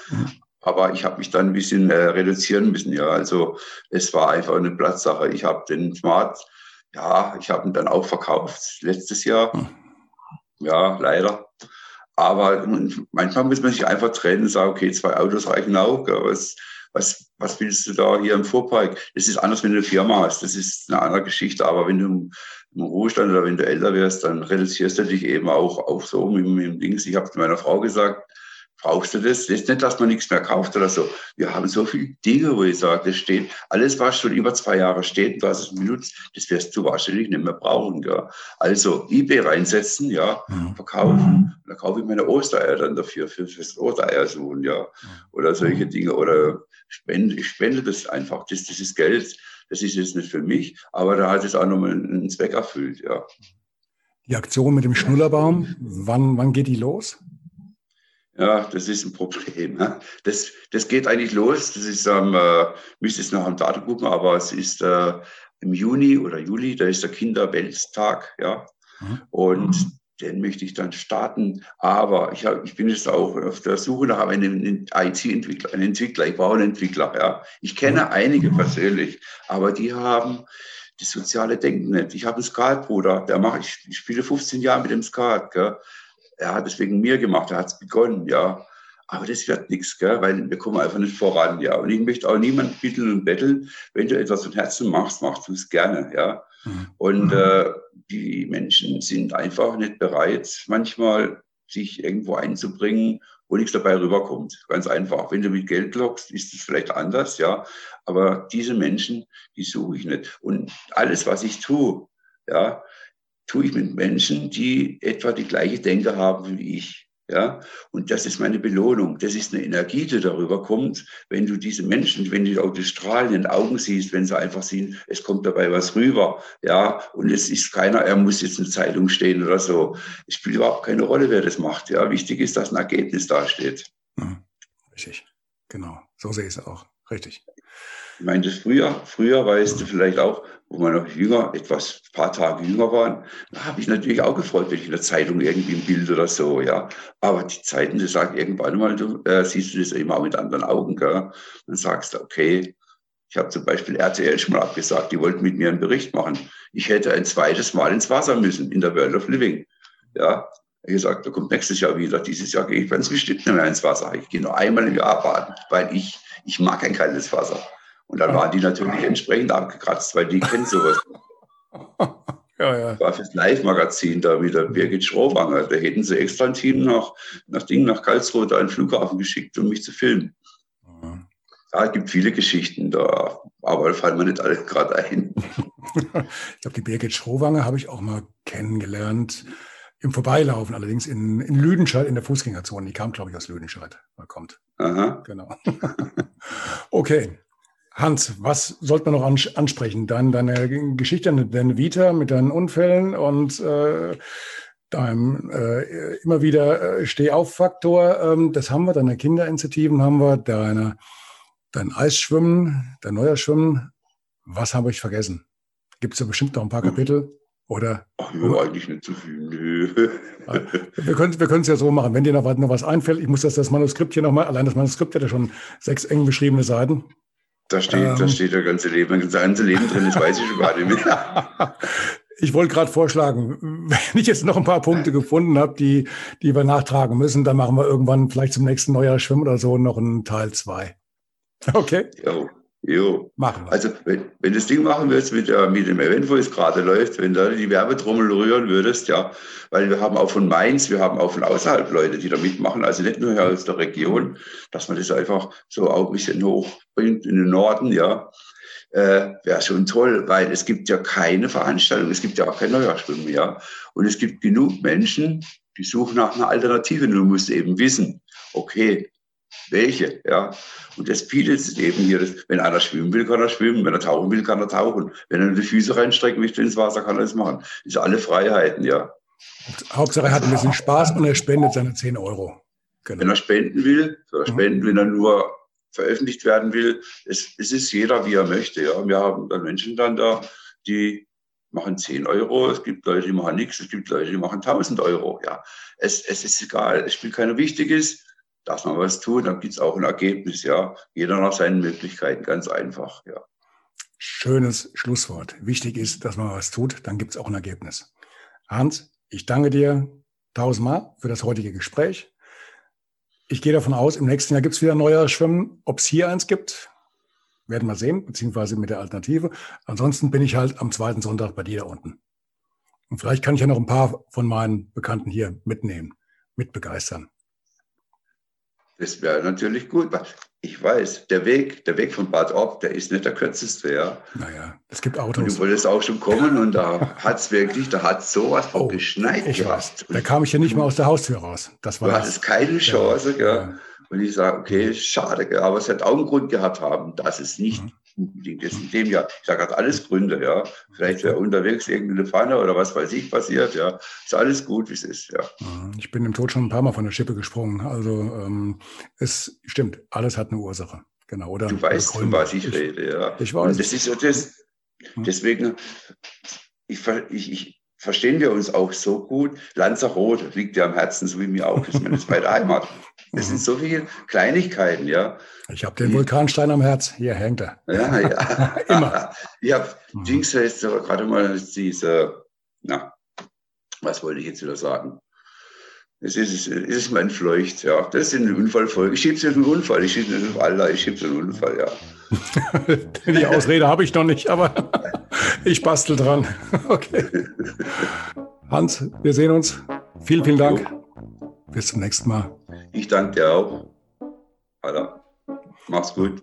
S1: Aber ich habe mich dann ein bisschen äh, reduzieren müssen. Ja, also es war einfach eine Platzsache. Ich habe den Smart, ja, ich habe ihn dann auch verkauft letztes Jahr. Hm. Ja, leider. Aber manchmal muss man sich einfach trennen und sagen, okay, zwei Autos reichen auch. Was, was, was willst du da hier im Fuhrpark? Das ist anders, wenn du eine Firma hast. Das ist eine andere Geschichte. Aber wenn du im, im Ruhestand oder wenn du älter wirst, dann reduzierst du dich eben auch, auch so mit, mit dem Dings. Ich habe meiner Frau gesagt, Brauchst du das? Das ist nicht, dass man nichts mehr kauft oder so. Wir haben so viele Dinge, wo ich sage, das steht, alles, was schon über zwei Jahre steht, du hast es benutzt, das wirst du wahrscheinlich nicht mehr brauchen. Ja. Also eBay reinsetzen, ja, mhm. verkaufen. Mhm. Dann kaufe ich meine Ostereier dann dafür, für, fürs Ostereiersuchen, ja. Oder solche Dinge. Oder spende, ich spende das einfach. Das, das ist Geld. Das ist jetzt nicht für mich, aber da hat es auch nochmal einen Zweck erfüllt, ja.
S2: Die Aktion mit dem Schnullerbaum, wann, wann geht die los?
S1: Ja, das ist ein Problem. Ne? Das, das geht eigentlich los. Das ist am, äh, müsste es noch am Datum gucken, aber es ist äh, im Juni oder Juli, da ist der Kinderweltstag, ja. Mhm. Und den möchte ich dann starten. Aber ich, hab, ich bin jetzt auch auf der Suche nach einem IT-Entwickler, einen Entwickler. Ich brauche einen Entwickler, ja. Ich kenne mhm. einige persönlich, aber die haben das soziale Denken nicht. Ich habe einen Skatbruder, der mache ich, ich spiele 15 Jahre mit dem Skat, gell er hat es wegen mir gemacht, er hat es begonnen, ja. Aber das wird nichts, weil wir kommen einfach nicht voran, ja. Und ich möchte auch niemand bitteln und betteln. Wenn du etwas von Herzen machst, machst du es gerne, ja. Mhm. Und mhm. äh, die Menschen sind einfach nicht bereit, manchmal sich irgendwo einzubringen, wo nichts dabei rüberkommt. Ganz einfach. Wenn du mit Geld lockst, ist es vielleicht anders, ja. Aber diese Menschen, die suche ich nicht. Und alles, was ich tue, ja, tue ich mit Menschen, die etwa die gleiche Denke haben wie ich. Ja, und das ist meine Belohnung. Das ist eine Energie, die darüber kommt, wenn du diese Menschen, wenn du auch die Strahlen in den Augen siehst, wenn sie einfach sehen, es kommt dabei was rüber. Ja, und es ist keiner, er muss jetzt in der Zeitung stehen oder so. Es spielt überhaupt keine Rolle, wer das macht. Ja, wichtig ist, dass ein Ergebnis dasteht.
S2: Mhm. Richtig. Genau. So sehe ich es auch. Richtig.
S1: Ich meine, das früher, früher weißt du vielleicht auch, wo wir noch jünger, etwas, paar Tage jünger waren, da habe ich natürlich auch gefreut, wenn ich in der Zeitung irgendwie ein Bild oder so, ja. Aber die Zeiten, die sagen irgendwann mal, du äh, siehst du das immer auch mit anderen Augen, gell. Dann sagst du, okay, ich habe zum Beispiel RTL schon mal abgesagt, die wollten mit mir einen Bericht machen. Ich hätte ein zweites Mal ins Wasser müssen, in der World of Living. Ja, ich gesagt, da kommt nächstes Jahr wieder. Dieses Jahr gehe ich ganz bestimmt nicht mehr ins Wasser. Ich gehe nur einmal im Jahr baden, weil ich, ich mag kein kaltes Wasser. Und dann waren die natürlich entsprechend abgekratzt, weil die kennen sowas. Ja, ja. War fürs Live-Magazin da wieder Birgit Schrowanger. Da hätten sie extra ein Team nach, nach Ding, nach Karlsruhe da einen Flughafen geschickt, um mich zu filmen. Ja, es gibt viele Geschichten da, aber fallen mir nicht alle gerade ein.
S2: ich glaube, die Birgit Schrowanger habe ich auch mal kennengelernt. Im Vorbeilaufen allerdings in, in Lüdenscheid in der Fußgängerzone. Die kam, glaube ich, aus Lüdenscheid. Da kommt. Aha. Genau. okay. Hans, was sollte man noch ansprechen? Dein, deine Geschichte, deine Vita mit deinen Unfällen und äh, deinem äh, immer wieder äh, Stehauf-Faktor, ähm, das haben wir, deine Kinderinitiativen haben wir, deine, dein Eisschwimmen, dein neuer Schwimmen. Was habe ich vergessen? Gibt es da bestimmt noch ein paar Kapitel? Oder?
S1: Ach, nö, eigentlich nicht zu viel. Nö.
S2: Wir können wir es ja so machen. Wenn dir noch, noch was einfällt, ich muss das, das Manuskript hier nochmal, allein das Manuskript hat ja schon sechs eng beschriebene Seiten.
S1: Da steht, ähm, da steht der ganze Leben, das ganze Leben drin, das weiß ich schon gar nicht mehr.
S2: Ich wollte gerade vorschlagen, wenn ich jetzt noch ein paar Punkte gefunden habe, die, die wir nachtragen müssen, dann machen wir irgendwann vielleicht zum nächsten Neujahr Schwimmen oder so noch einen Teil zwei. Okay?
S1: Jo. Jo. Machen wir. Also, wenn, wenn das Ding machen würdest mit, äh, mit dem Event, wo es gerade läuft, wenn da die Werbetrommel rühren würdest, ja, weil wir haben auch von Mainz, wir haben auch von außerhalb Leute, die da mitmachen, also nicht nur aus der Region, dass man das einfach so auch ein bisschen hochbringt in den Norden, ja, äh, wäre schon toll, weil es gibt ja keine Veranstaltung, es gibt ja auch kein Neujahrschwimmen mehr. Und es gibt genug Menschen, die suchen nach einer Alternative. Du musst eben wissen, okay, welche, ja. Und das bietet eben hier, wenn einer schwimmen will, kann er schwimmen, wenn er tauchen will, kann er tauchen. Wenn er die Füße reinstrecken möchte ins Wasser, kann er das machen. Das sind alle Freiheiten, ja.
S2: Hauptsache er hat ein bisschen Spaß und er spendet seine 10 Euro.
S1: Genau. Wenn er spenden will, soll er mhm. spenden, wenn er nur veröffentlicht werden will. Es, es ist jeder, wie er möchte. Ja. Wir haben dann Menschen dann da, die machen 10 Euro, es gibt Leute, die machen nichts, es gibt Leute, die machen 1000 Euro. Ja. Es, es ist egal, es spielt keine wichtig dass man was tut, dann gibt es auch ein Ergebnis, ja. Jeder nach seinen Möglichkeiten, ganz einfach, ja.
S2: Schönes Schlusswort. Wichtig ist, dass man was tut, dann gibt es auch ein Ergebnis. Hans, ich danke dir tausendmal für das heutige Gespräch. Ich gehe davon aus, im nächsten Jahr gibt es wieder neuer Schwimmen. Ob es hier eins gibt, werden wir sehen, beziehungsweise mit der Alternative. Ansonsten bin ich halt am zweiten Sonntag bei dir da unten. Und vielleicht kann ich ja noch ein paar von meinen Bekannten hier mitnehmen, mitbegeistern.
S1: Das wäre natürlich gut. Ich weiß, der Weg, der Weg von Bad Orb, der ist nicht der kürzeste, ja.
S2: Naja, es gibt Autos.
S1: Und du wolltest auch schon kommen und da hat es wirklich, da hat sowas von oh, geschneit
S2: ich gehabt. Da kam ich ja nicht mal aus der Haustür raus. Das war
S1: du hattest keine Chance, ja. ja. Und ich sage, okay, schade, aber es hat auch einen Grund gehabt haben, dass es nicht mhm unbedingt ist in dem Jahr. Ich sage, hat alles Gründe, ja. Vielleicht wäre unterwegs irgendeine Pfanne oder was weiß ich passiert, ja. Ist alles gut, wie es ist, ja.
S2: Mhm. Ich bin im Tod schon ein paar Mal von der Schippe gesprungen. Also ähm, es stimmt, alles hat eine Ursache. Genau, oder?
S1: Du weißt, von was ich, ich, rede, ja.
S2: Ich weiß.
S1: Und das ist so das, hm. deswegen, ich, ich, ich verstehen wir uns auch so gut. Lanzarote liegt ja am Herzen, so wie mir auch. Ist meine zweite Heimat. Es sind so viele Kleinigkeiten, ja.
S2: Ich habe den Vulkanstein am Herz. Hier hängt er.
S1: Ja, ja. Immer. Ich habe mhm. Dings heißt gerade mal diese, na, was wollte ich jetzt wieder sagen? Es ist, es ist mein Fleucht, ja. Das ist eine Unfallfolge. Ich schiebe es auf einen Unfall. Ich schiebe es auf Allah, ich schiebe es auf einen Unfall, ja.
S2: Die Ausrede habe ich noch nicht, aber ich bastel dran. Okay. Hans, wir sehen uns. Vielen, vielen Dank. Jo. Bis zum nächsten Mal.
S1: Ich danke dir auch. Allah. Mach's gut.